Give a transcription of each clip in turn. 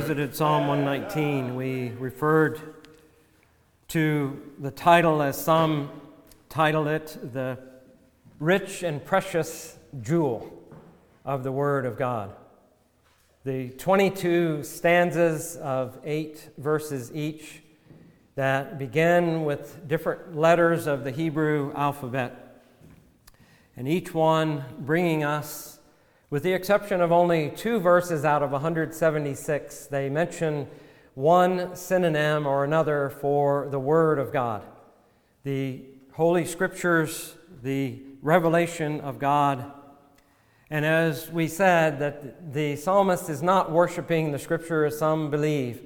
visited Psalm 119, we referred to the title as some title it, the rich and precious jewel of the Word of God. The 22 stanzas of eight verses each that begin with different letters of the Hebrew alphabet, and each one bringing us with the exception of only two verses out of 176, they mention one synonym or another for the Word of God. The Holy Scriptures, the revelation of God. And as we said, that the psalmist is not worshiping the Scripture as some believe.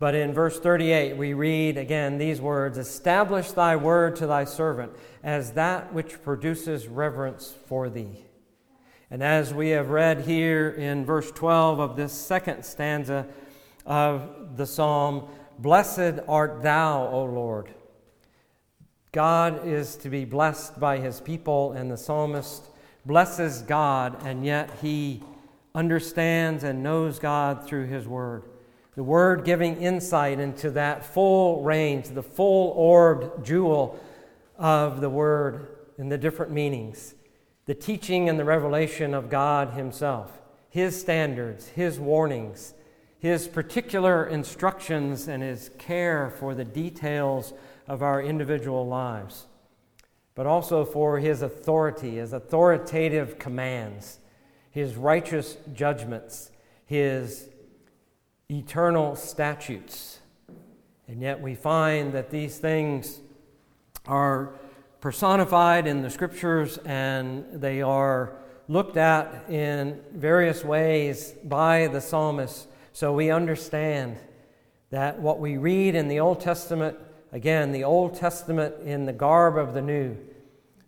But in verse 38, we read again these words Establish thy word to thy servant as that which produces reverence for thee. And as we have read here in verse 12 of this second stanza of the psalm, Blessed art thou, O Lord. God is to be blessed by his people, and the psalmist blesses God, and yet he understands and knows God through his word. The word giving insight into that full range, the full orbed jewel of the word and the different meanings the teaching and the revelation of God Himself, His standards, His warnings, His particular instructions, and His care for the details of our individual lives, but also for His authority, His authoritative commands, His righteous judgments, His eternal statutes. And yet we find that these things are personified in the scriptures and they are looked at in various ways by the psalmist. So we understand that what we read in the Old Testament, again, the Old Testament in the garb of the New,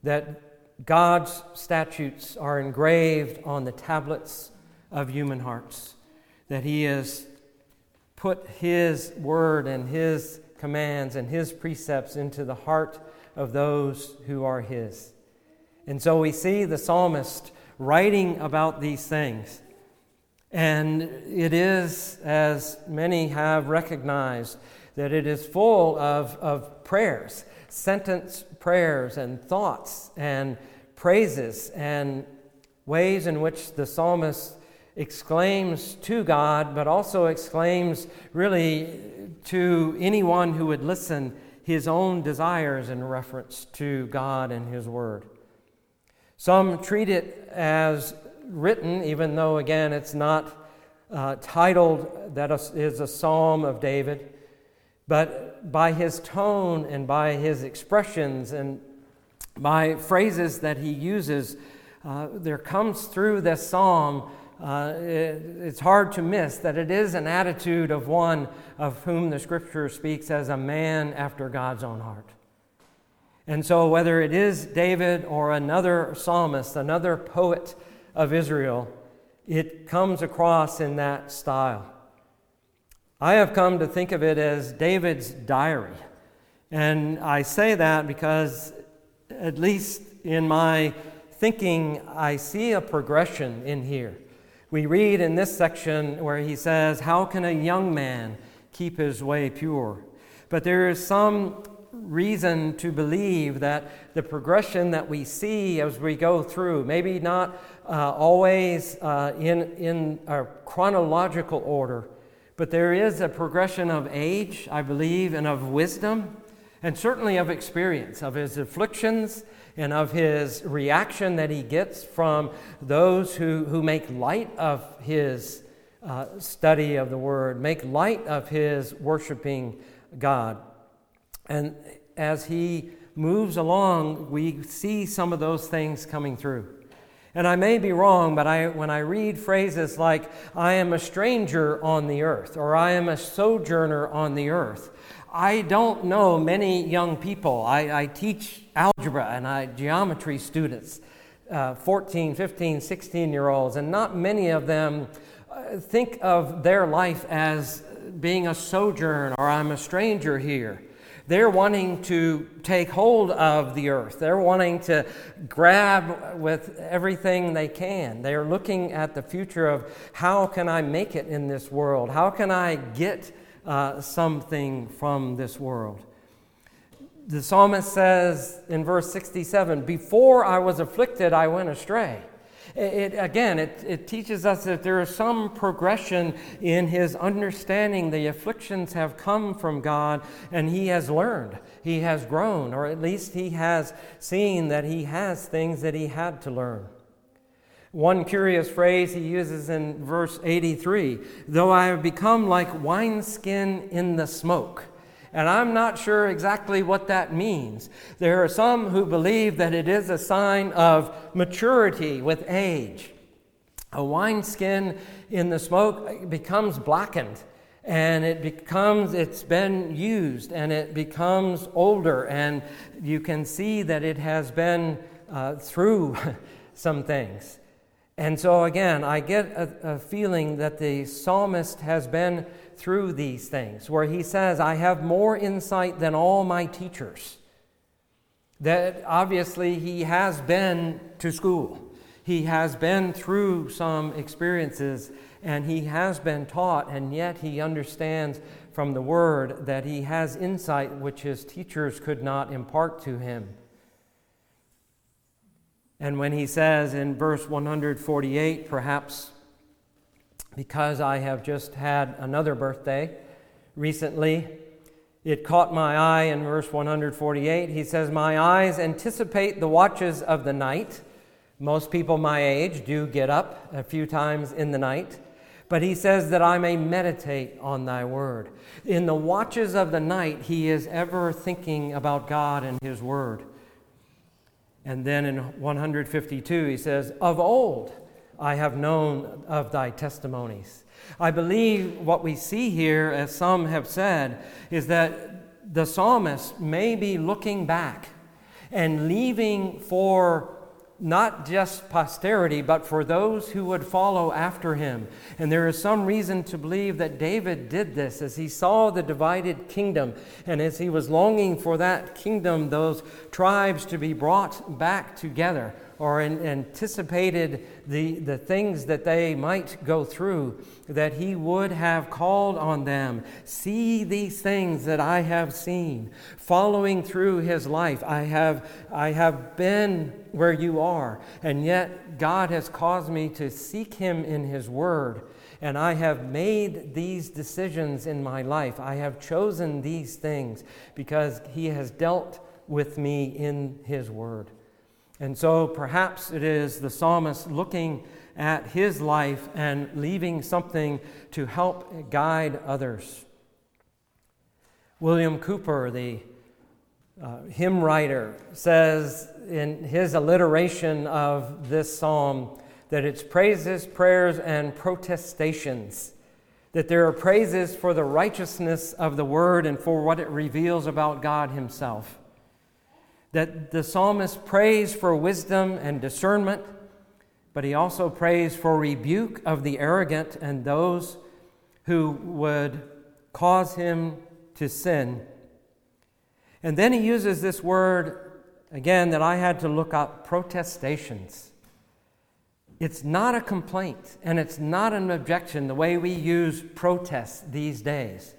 that God's statutes are engraved on the tablets of human hearts, that He has put His word and His commands and His precepts into the heart of those who are his. And so we see the psalmist writing about these things. And it is, as many have recognized, that it is full of, of prayers, sentence prayers, and thoughts, and praises, and ways in which the psalmist exclaims to God, but also exclaims really to anyone who would listen his own desires in reference to God and his word. Some treat it as written, even though, again, it's not uh, titled that is a psalm of David, but by his tone and by his expressions and by phrases that he uses, uh, there comes through this psalm uh, it, it's hard to miss that it is an attitude of one of whom the scripture speaks as a man after God's own heart. And so, whether it is David or another psalmist, another poet of Israel, it comes across in that style. I have come to think of it as David's diary. And I say that because, at least in my thinking, I see a progression in here. We read in this section where he says, How can a young man keep his way pure? But there is some reason to believe that the progression that we see as we go through, maybe not uh, always uh, in, in a chronological order, but there is a progression of age, I believe, and of wisdom, and certainly of experience, of his afflictions and of his reaction that he gets from those who, who make light of his uh, study of the Word, make light of his worshiping God. And as he moves along, we see some of those things coming through. And I may be wrong, but I, when I read phrases like, I am a stranger on the earth, or I am a sojourner on the earth, I don't know many young people. I, I teach algebra and I, geometry students, uh, 14, 15, 16 year olds, and not many of them uh, think of their life as being a sojourn or I'm a stranger here. They're wanting to take hold of the earth. They're wanting to grab with everything they can. They are looking at the future of how can I make it in this world? How can I get uh, something from this world? The psalmist says in verse 67 Before I was afflicted, I went astray. It, again, it, it teaches us that there is some progression in his understanding. The afflictions have come from God, and he has learned. He has grown, or at least he has seen that he has things that he had to learn. One curious phrase he uses in verse 83 though I have become like wineskin in the smoke. And I'm not sure exactly what that means. There are some who believe that it is a sign of maturity with age. A wineskin in the smoke becomes blackened and it becomes it's been used and it becomes older and you can see that it has been uh, through some things and so again i get a, a feeling that the psalmist has been through these things, where he says, I have more insight than all my teachers. That obviously he has been to school, he has been through some experiences, and he has been taught, and yet he understands from the word that he has insight which his teachers could not impart to him. And when he says in verse 148, perhaps because I have just had another birthday recently. It caught my eye in verse 148. He says, My eyes anticipate the watches of the night. Most people my age do get up a few times in the night. But he says that I may meditate on thy word. In the watches of the night, he is ever thinking about God and his word. And then in 152, he says, Of old, I have known of thy testimonies. I believe what we see here, as some have said, is that the psalmist may be looking back and leaving for not just posterity, but for those who would follow after him. And there is some reason to believe that David did this as he saw the divided kingdom and as he was longing for that kingdom, those tribes to be brought back together or anticipated the, the things that they might go through, that he would have called on them. See these things that I have seen. Following through his life, I have, I have been where you are, and yet God has caused me to seek him in his word. And I have made these decisions in my life. I have chosen these things because He has dealt with me in His Word. And so perhaps it is the psalmist looking at his life and leaving something to help guide others. William Cowper, the uh, hymn writer, says in his alliteration of this psalm that it's praises, prayers, and protestations. That there are praises for the righteousness of the word and for what it reveals about God Himself that the psalmist prays for wisdom and discernment, but he also prays for rebuke of the arrogant and those who would cause him to sin. And then he uses this word again that I had to look up protestations. It's not a complaint and it's not an objection the way we use protest these days.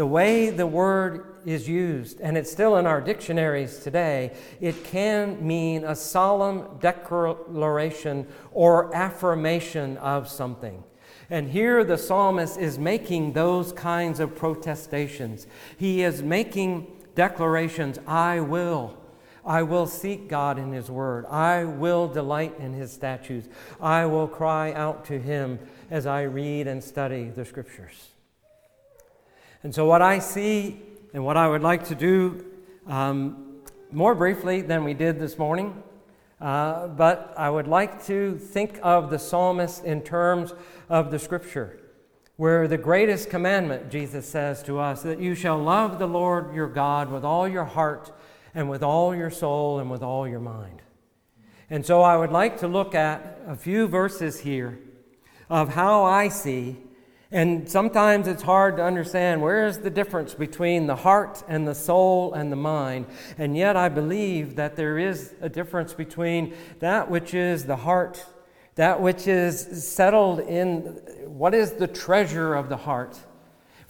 The way the word is used, and it's still in our dictionaries today, it can mean a solemn declaration or affirmation of something. And here the psalmist is making those kinds of protestations. He is making declarations I will. I will seek God in His Word. I will delight in His statutes. I will cry out to Him as I read and study the Scriptures. And so, what I see and what I would like to do um, more briefly than we did this morning, uh, but I would like to think of the psalmist in terms of the scripture, where the greatest commandment, Jesus says to us, that you shall love the Lord your God with all your heart and with all your soul and with all your mind. And so I would like to look at a few verses here of how I see And sometimes it's hard to understand where is the difference between the heart and the soul and the mind. And yet I believe that there is a difference between that which is the heart, that which is settled in what is the treasure of the heart,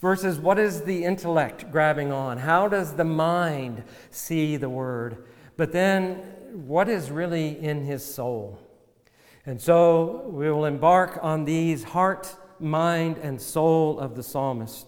versus what is the intellect grabbing on. How does the mind see the word? But then what is really in his soul? And so we will embark on these heart mind, and soul of the psalmist.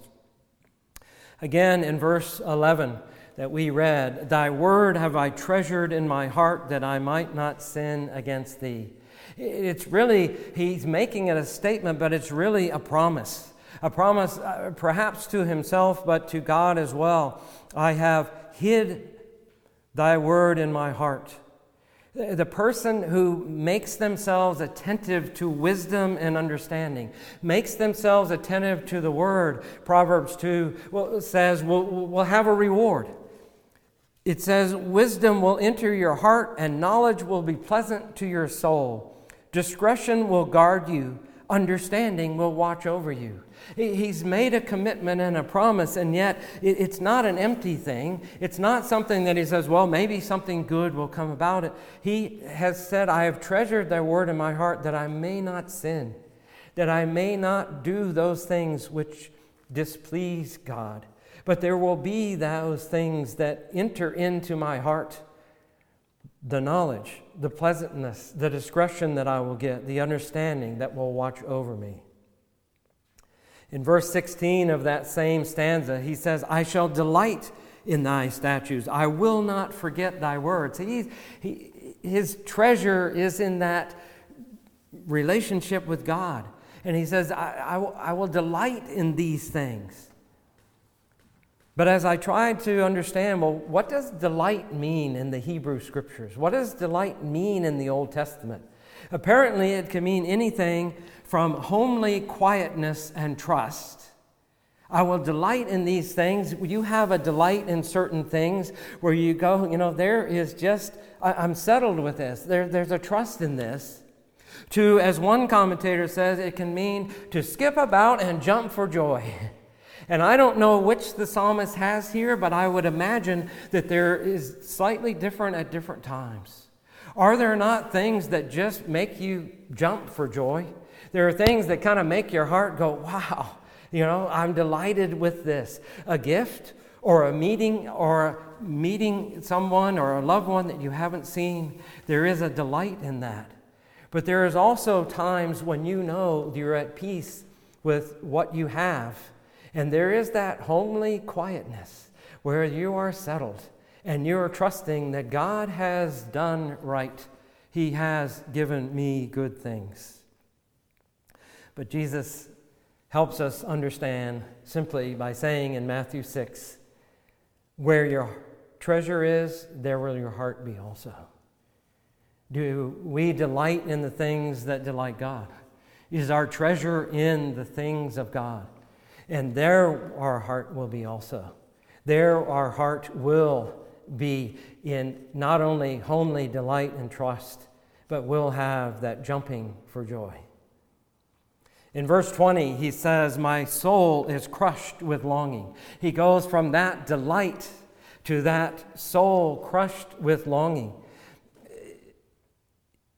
Again, in verse 11 that we read, Thy word have I treasured in my heart that I might not sin against thee. It's really, he's making it a statement, but it's really a promise. A promise uh, perhaps to himself, but to God as well. I have hid thy word in my heart the person who makes themselves attentive to wisdom and understanding, makes themselves attentive to the word, Proverbs 2 says, will will have a reward. It says, Wisdom will enter your heart, and knowledge will be pleasant to your soul. Discretion will guard you, understanding will watch over you. He's made a commitment and a promise, and yet it's not an empty thing. It's not something that he says, well, maybe something good will come about it. He has said, I have treasured thy word in my heart that I may not sin, that I may not do those things which displease God. But there will be those things that enter into my heart the knowledge, the pleasantness, the discretion that I will get, the understanding that will watch over me. In verse 16 of that same stanza, he says, I shall delight in thy statutes. I will not forget thy words. He, he, his treasure is in that relationship with God. And he says, I, I, I will delight in these things. But as I tried to understand, well, what does delight mean in the Hebrew scriptures? What does delight mean in the Old Testament? Apparently, it can mean anything from homely quietness and trust. I will delight in these things. You have a delight in certain things where you go, you know, there is just, I, am settled with this. There, there's a trust in this. To, as one commentator says, it can mean to skip about and jump for joy. And I don't know which the psalmist has here, but I would imagine that there is slightly different at different times. Are there not things that just make you jump for joy? There are things that kind of make your heart go, wow, you know, I'm delighted with this. A gift or a meeting or meeting someone or a loved one that you haven't seen, there is a delight in that. But there is also times when you know you're at peace with what you have. And there is that homely quietness where you are settled and you're trusting that God has done right. He has given me good things. But Jesus helps us understand simply by saying in Matthew 6 where your treasure is, there will your heart be also. Do we delight in the things that delight God? Is our treasure in the things of God? And there our heart will be also. There our heart will be in not only homely delight and trust, but will have that jumping for joy. In verse 20, he says, My soul is crushed with longing. He goes from that delight to that soul crushed with longing.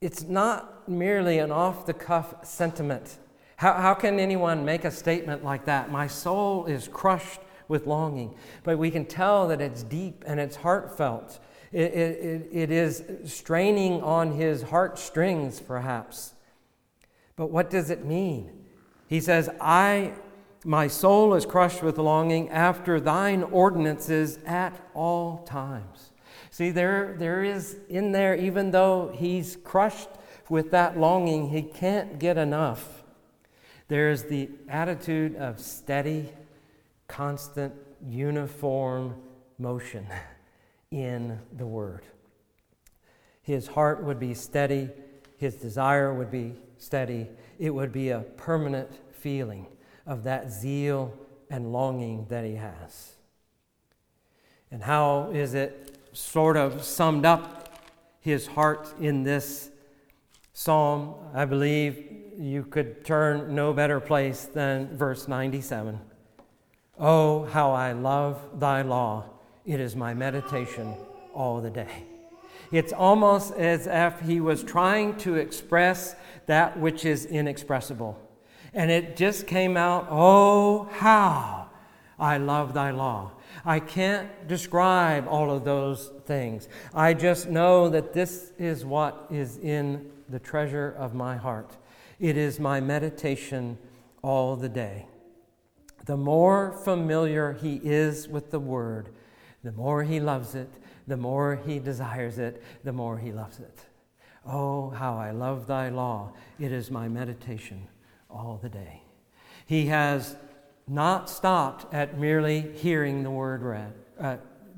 It's not merely an off the cuff sentiment. How, how can anyone make a statement like that? My soul is crushed with longing. But we can tell that it's deep and it's heartfelt. It, it, it is straining on his heartstrings, perhaps. But what does it mean? He says, I, my soul is crushed with longing after thine ordinances at all times. See, there, there is in there, even though he's crushed with that longing, he can't get enough. There's the attitude of steady, constant, uniform motion in the Word. His heart would be steady, his desire would be steady, it would be a permanent feeling of that zeal and longing that he has. And how is it sort of summed up his heart in this psalm? I believe you could turn no better place than verse 97. Oh, how I love thy law. It is my meditation all the day. It's almost as if he was trying to express that which is inexpressible. And it just came out, oh, how I love thy law. I can't describe all of those things. I just know that this is what is in the treasure of my heart. It is my meditation all the day. The more familiar he is with the word, the more he loves it, the more he desires it, the more he loves it. Oh, how I love thy law. It is my meditation all the day. He has not stopped at merely hearing the word read, uh,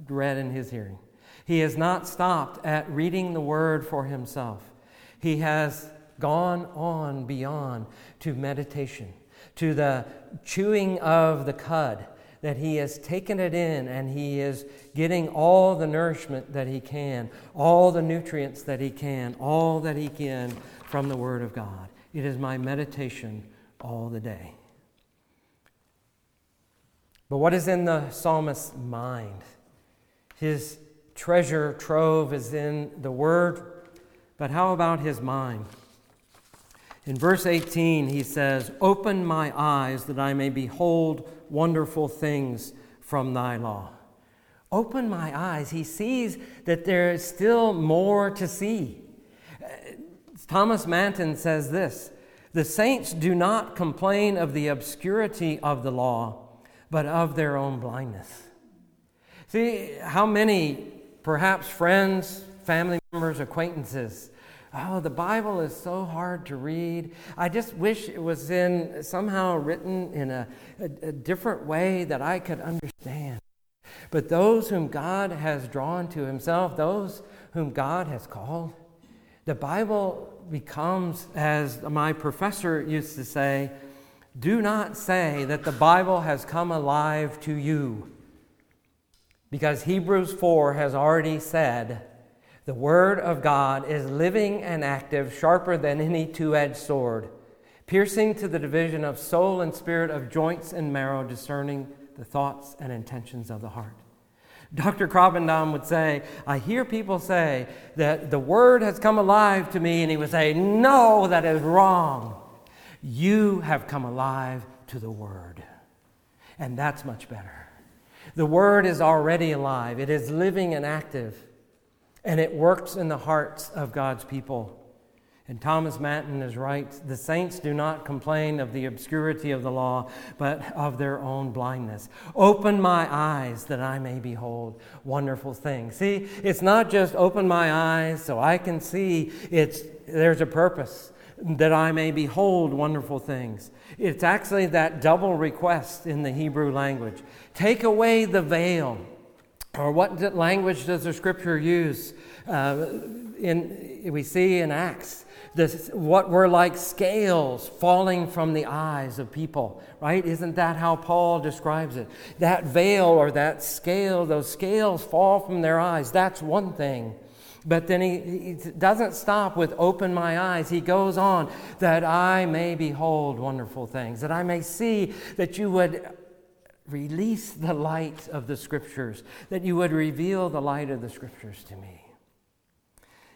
read in his hearing. He has not stopped at reading the word for himself. He has gone on beyond to meditation, to the chewing of the cud, that he has taken it in and he is getting all the nourishment that he can, all the nutrients that he can, all that he can from the Word of God. It is my meditation all the day. But what is in the psalmist's mind? His treasure trove is in the Word, but how about his mind? In verse 18, he says, Open my eyes that I may behold wonderful things from thy law. Open my eyes. He sees that there is still more to see. Thomas Manton says this The saints do not complain of the obscurity of the law, but of their own blindness. See, how many, perhaps friends, family members, acquaintances, Oh, the Bible is so hard to read. I just wish it was in somehow written in a, a, a, different way that I could understand. But those whom God has drawn to Himself, those whom God has called, the Bible becomes, as my professor used to say, do not say that the Bible has come alive to you. Because Hebrews 4 has already said, the Word of God is living and active, sharper than any two edged sword, piercing to the division of soul and spirit, of joints and marrow, discerning the thoughts and intentions of the heart. Dr. Krabbendam would say, I hear people say that the Word has come alive to me, and he would say, No, that is wrong. You have come alive to the Word. And that's much better. The Word is already alive, it is living and active and it works in the hearts of God's people. And Thomas Manton is right. The saints do not complain of the obscurity of the law, but of their own blindness. Open my eyes that I may behold wonderful things. See, it's not just open my eyes so I can see, it's, there's a purpose that I may behold wonderful things. It's actually that double request in the Hebrew language take away the veil or what language does the scripture use? Uh, in, we see in Acts this, what were like scales falling from the eyes of people, right? Isn't that how Paul describes it? That veil or that scale, those scales fall from their eyes. That's one thing. But then he, he, doesn't stop with open my eyes. He goes on that I may behold wonderful things, that I may see that you would release the light of the scriptures, that you would reveal the light of the scriptures to me.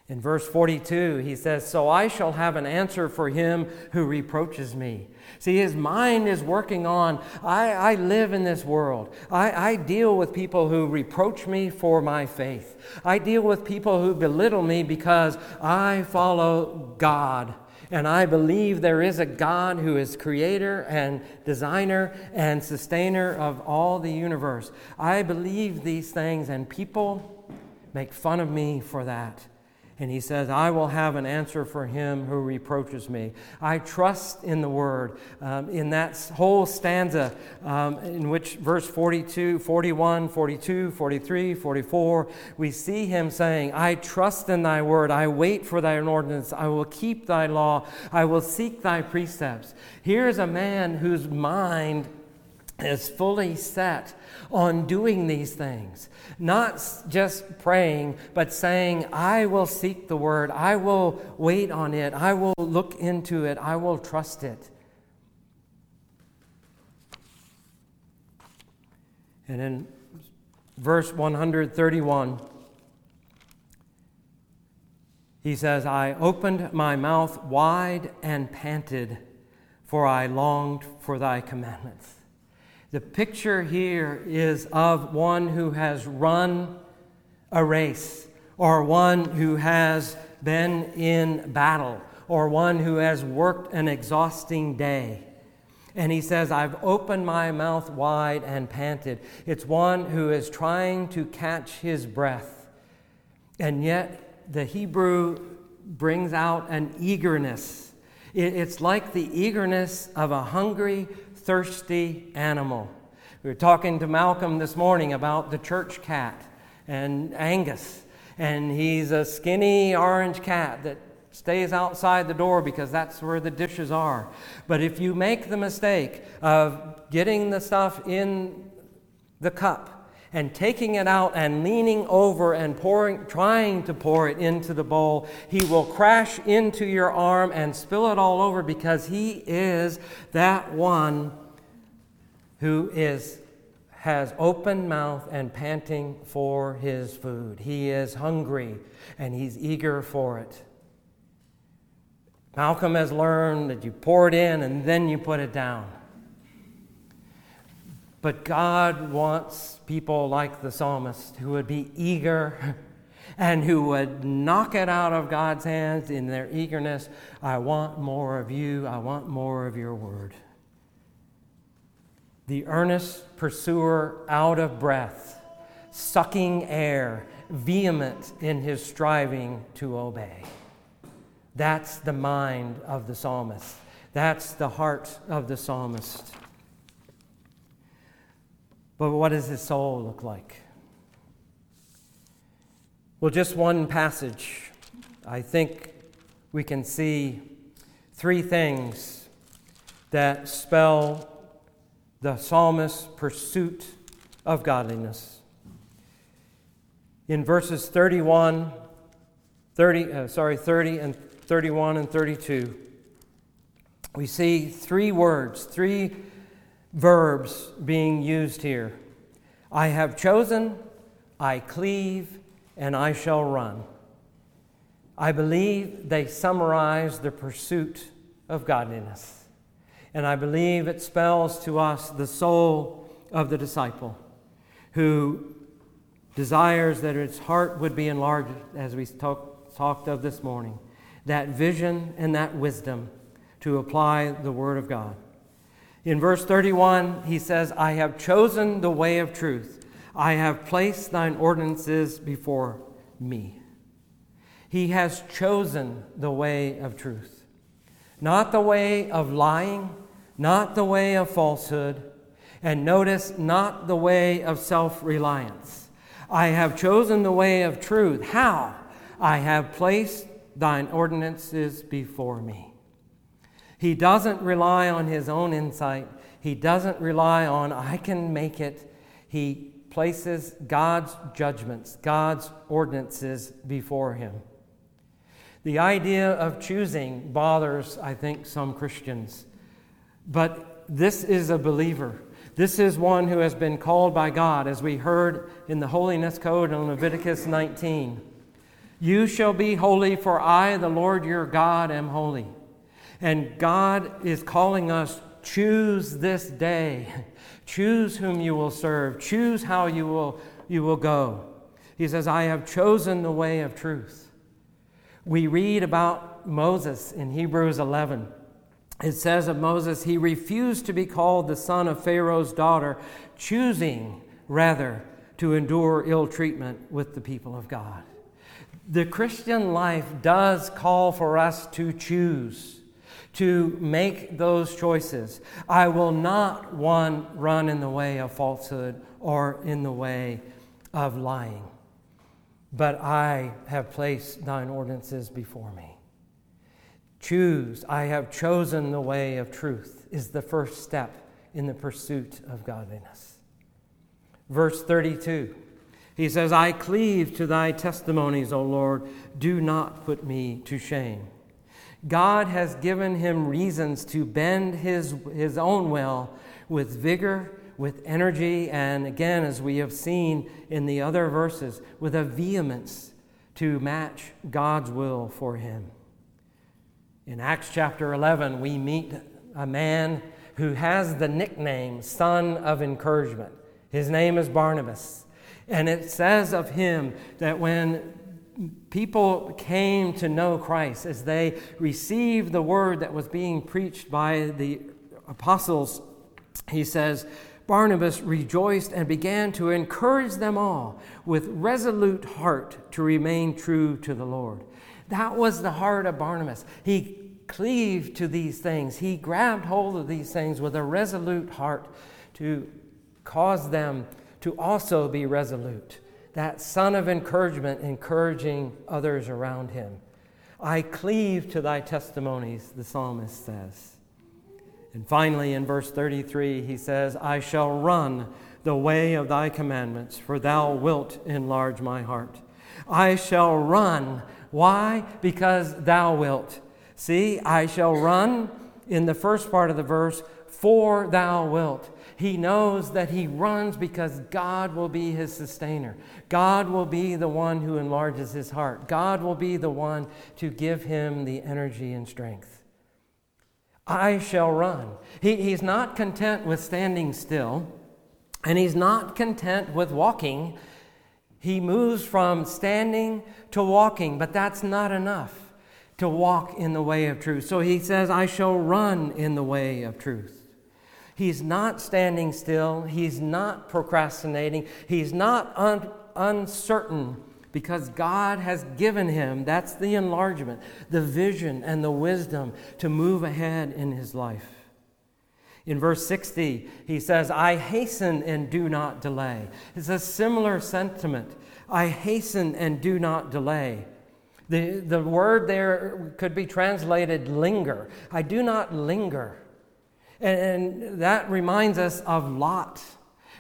In verse 42, he says, So I shall have an answer for him who reproaches me. See, his mind is working on, I, I live in this world. I, I deal with people who reproach me for my faith. I deal with people who belittle me because I follow God and I believe there is a God who is creator and designer and sustainer of all the universe. I believe these things, and people make fun of me for that. And he says, I will have an answer for him who reproaches me. I trust in the word. Um, in that whole stanza, um, in which verse 42, 41, 42, 43, 44, we see him saying, I trust in thy word. I wait for thy ordinance. I will keep thy law. I will seek thy precepts. Here's a man whose mind is fully set on doing these things. Not just praying, but saying, I will seek the word, I will wait on it, I will look into it, I will trust it. And in verse 131, he says, I opened my mouth wide and panted, for I longed for thy commandments. The picture here is of one who has run a race, or one who has been in battle, or one who has worked an exhausting day. And he says, I've opened my mouth wide and panted. It's one who is trying to catch his breath. And yet, the Hebrew brings out an eagerness. It's like the eagerness of a hungry, thirsty animal. We were talking to Malcolm this morning about the church cat and Angus. And he's a skinny orange cat that stays outside the door because that's where the dishes are. But if you make the mistake of getting the stuff in the cup and taking it out and leaning over and pouring trying to pour it into the bowl, he will crash into your arm and spill it all over because he is that one who is has open mouth and panting for his food. He is hungry and he's eager for it. Malcolm has learned that you pour it in and then you put it down. But God wants people like the psalmist who would be eager and who would knock it out of God's hands in their eagerness. I want more of you. I want more of your word the earnest pursuer out of breath, sucking air, vehement in his striving to obey. That's the mind of the psalmist. That's the heart of the psalmist. But what does his soul look like? Well, just one passage. I think we can see three things that spell the psalmist's pursuit of godliness. In verses 31, 30, uh, sorry, 30 and 31 and 32, we see three words, three verbs being used here. I have chosen, I cleave, and I shall run. I believe they summarize the pursuit of godliness. And I believe it spells to us the soul of the disciple who desires that its heart would be enlarged, as we talk, talked of this morning, that vision and that wisdom to apply the Word of God. In verse 31, he says, I have chosen the way of truth. I have placed thine ordinances before me. He has chosen the way of truth, not the way of lying, not the way of falsehood, and notice, not the way of self reliance. I have chosen the way of truth. How? I have placed thine ordinances before me. He doesn't rely on his own insight. He doesn't rely on, I can make it. He places God's judgments, God's ordinances before him. The idea of choosing bothers, I think, some Christians. But this is a believer. This is one who has been called by God, as we heard in the Holiness Code in Leviticus 19. You shall be holy, for I, the Lord your God, am holy. And God is calling us choose this day. Choose whom you will serve. Choose how you will, you will go. He says, I have chosen the way of truth. We read about Moses in Hebrews 11 it says of Moses, he refused to be called the son of Pharaoh's daughter, choosing rather to endure ill treatment with the people of God. The Christian life does call for us to choose, to make those choices. I will not, one, run in the way of falsehood or in the way of lying, but I have placed thine ordinances before me. Choose, I have chosen the way of truth, is the first step in the pursuit of godliness. Verse 32, he says, I cleave to thy testimonies, O Lord. Do not put me to shame. God has given him reasons to bend his, his own will with vigor, with energy, and again, as we have seen in the other verses, with a vehemence to match God's will for him. In Acts chapter 11, we meet a man who has the nickname Son of Encouragement. His name is Barnabas. And it says of him that when people came to know Christ, as they received the word that was being preached by the apostles, he says, Barnabas rejoiced and began to encourage them all with resolute heart to remain true to the Lord. That was the heart of Barnabas. He cleaved to these things, he grabbed hold of these things with a resolute heart to cause them to also be resolute. That son of encouragement, encouraging others around him. I cleave to thy testimonies, the psalmist says. And finally, in verse 33, he says, I shall run the way of thy commandments, for thou wilt enlarge my heart. I shall run. Why? Because thou wilt. See, I shall run in the first part of the verse, for thou wilt. He knows that he runs because God will be his sustainer. God will be the one who enlarges his heart. God will be the one to give him the energy and strength. I shall run. He, he's not content with standing still, and he's not content with walking. He moves from standing to walking, but that's not enough to walk in the way of truth. So he says, I shall run in the way of truth. He's not standing still. He's not procrastinating. He's not un- uncertain because God has given him, that's the enlargement, the vision and the wisdom to move ahead in his life. In verse 60, he says, I hasten and do not delay. It's a similar sentiment. I hasten and do not delay. The, the word there could be translated linger. I do not linger. And that reminds us of Lot.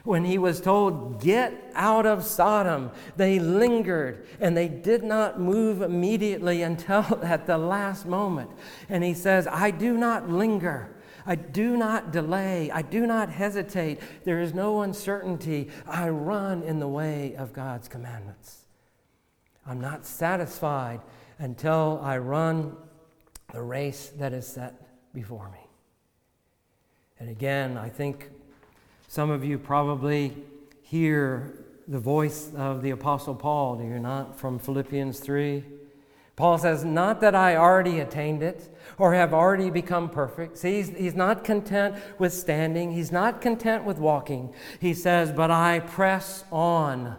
When he was told, Get out of Sodom, they lingered and they did not move immediately until at the last moment. And he says, I do not linger. I do not delay. I do not hesitate. There is no uncertainty. I run in the way of God's commandments. I'm not satisfied until I run the race that is set before me. And again, I think some of you probably hear the voice of the Apostle Paul, do you not, from Philippians 3? Paul says, Not that I already attained it or have already become perfect. See, he's, he's not content with standing, he's not content with walking. He says, But I press on,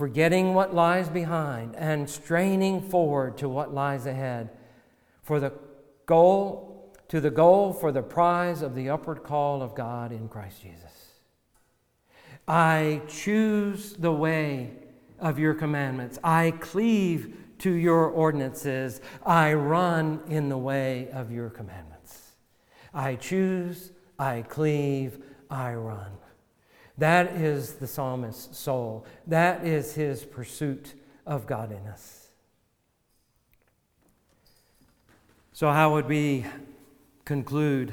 forgetting what lies behind and straining forward to what lies ahead. For the goal to the goal for the prize of the upward call of God in Christ Jesus. I choose the way of your commandments. I cleave to your ordinances. I run in the way of your commandments. I choose, I cleave, I run. That is the psalmist's soul. That is his pursuit of godliness. So, how would we conclude?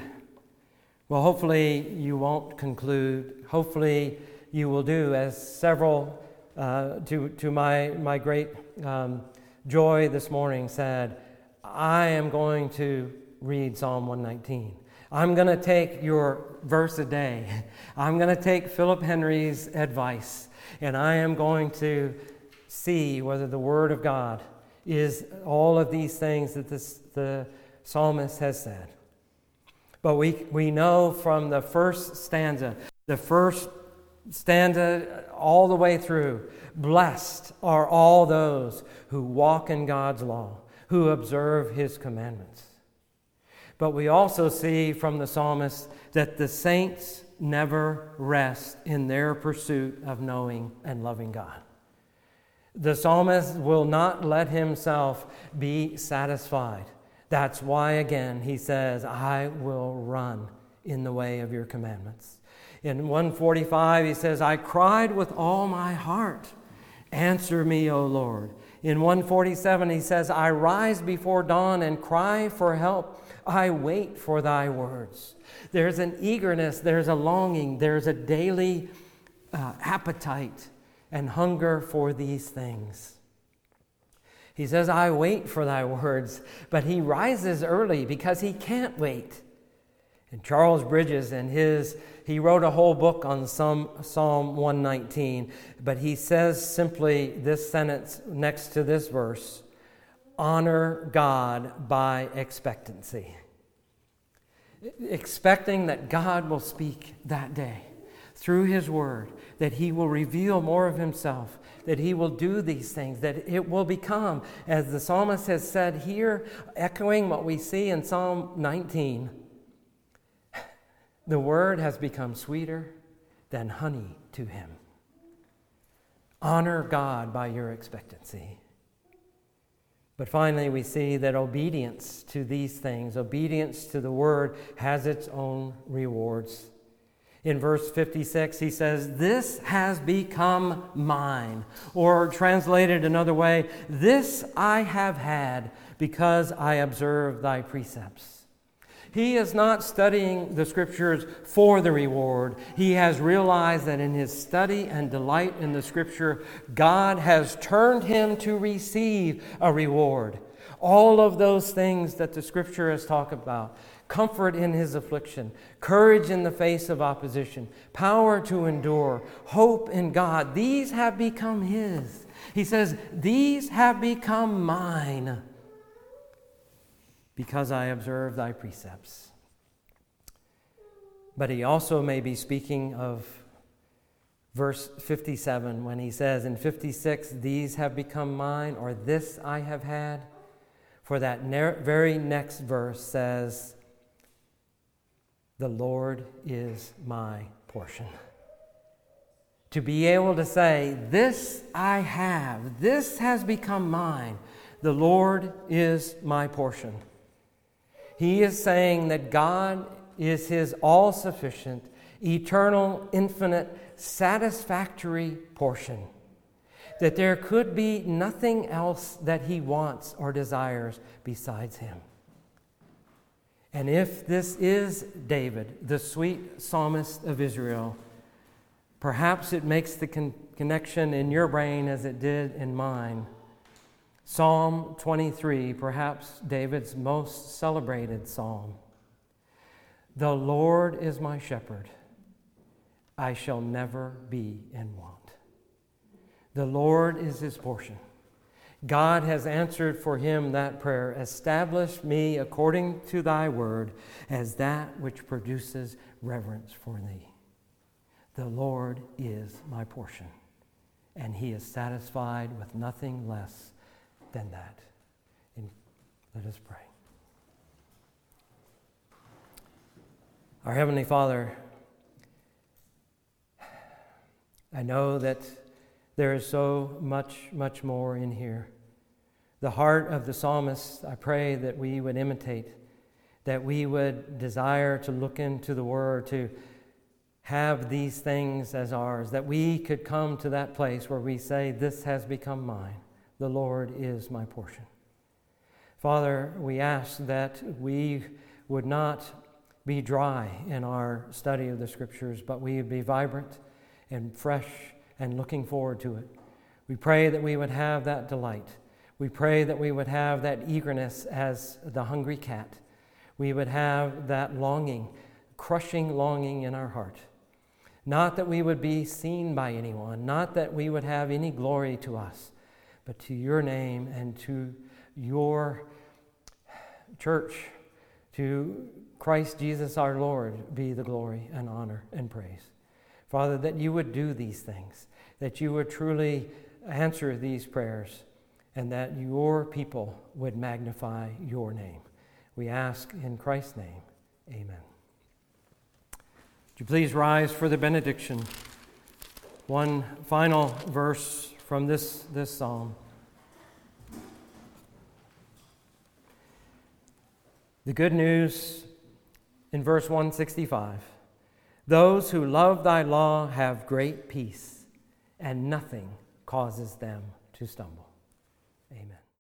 Well, hopefully you won't conclude. Hopefully you will do as several, uh, to, to my, my great um, joy this morning, said, I am going to read Psalm 119. I'm going to take your verse a day. I'm going to take Philip Henry's advice, and I am going to see whether the Word of God is all of these things that this, the psalmist has said. But we, we know from the first stanza, the first stanza all the way through, blessed are all those who walk in God's law, who observe his commandments. But we also see from the psalmist that the saints never rest in their pursuit of knowing and loving God. The psalmist will not let himself be satisfied that's why, again, he says, I will run in the way of your commandments. In 145, he says, I cried with all my heart. Answer me, O Lord. In 147, he says, I rise before dawn and cry for help. I wait for thy words. There's an eagerness, there's a longing, there's a daily uh, appetite and hunger for these things. He says, I wait for thy words, but he rises early because he can't wait. And Charles Bridges, in his, he wrote a whole book on Psalm, Psalm 119, but he says simply this sentence next to this verse honor God by expectancy. Expecting that God will speak that day through His Word, that He will reveal more of Himself, that He will do these things, that it will become, as the psalmist has said here, echoing what we see in Psalm 19 the word has become sweeter than honey to him. Honor God by your expectancy. But finally, we see that obedience to these things, obedience to the word, has its own rewards. In verse 56, he says, This has become mine. Or translated another way, This I have had because I observe thy precepts. He is not studying the scriptures for the reward. He has realized that in his study and delight in the scripture, God has turned him to receive a reward. All of those things that the scripture has talked about comfort in his affliction, courage in the face of opposition, power to endure, hope in God these have become his. He says, These have become mine because I observe thy precepts. But he also may be speaking of verse 57 when he says, In 56, these have become mine, or this I have had. For that ne- very next verse says, The Lord is my portion. To be able to say, This I have, this has become mine, the Lord is my portion. He is saying that God is his all sufficient, eternal, infinite, satisfactory portion. That there could be nothing else that he wants or desires besides him. And if this is David, the sweet psalmist of Israel, perhaps it makes the con- connection in your brain as it did in mine Psalm 23, perhaps David's most celebrated psalm. The Lord is my shepherd, I shall never be in want. The Lord is his portion. God has answered for him that prayer. Establish me according to thy word as that which produces reverence for thee. The Lord is my portion, and he is satisfied with nothing less than that. And let us pray. Our Heavenly Father, I know that there is so much, much more in here. The heart of the psalmist, I pray that we would imitate, that we would desire to look into the Word, to have these things as ours, that we could come to that place where we say, This has become mine. The Lord is my portion. Father, we ask that we would not be dry in our study of the Scriptures, but we would be vibrant and fresh and looking forward to it. We pray that we would have that delight. We pray that we would have that eagerness as the hungry cat. We would have that longing, crushing longing in our heart. Not that we would be seen by anyone, not that we would have any glory to us, but to your name and to your church, to Christ Jesus our Lord, be the glory and honor and praise. Father, that you would do these things, that you would truly answer these prayers, and that your people would magnify your name. We ask in Christ's name, amen. Would you please rise for the benediction? One final verse from this, this psalm. The good news in verse 165 Those who love thy law have great peace, and nothing causes them to stumble.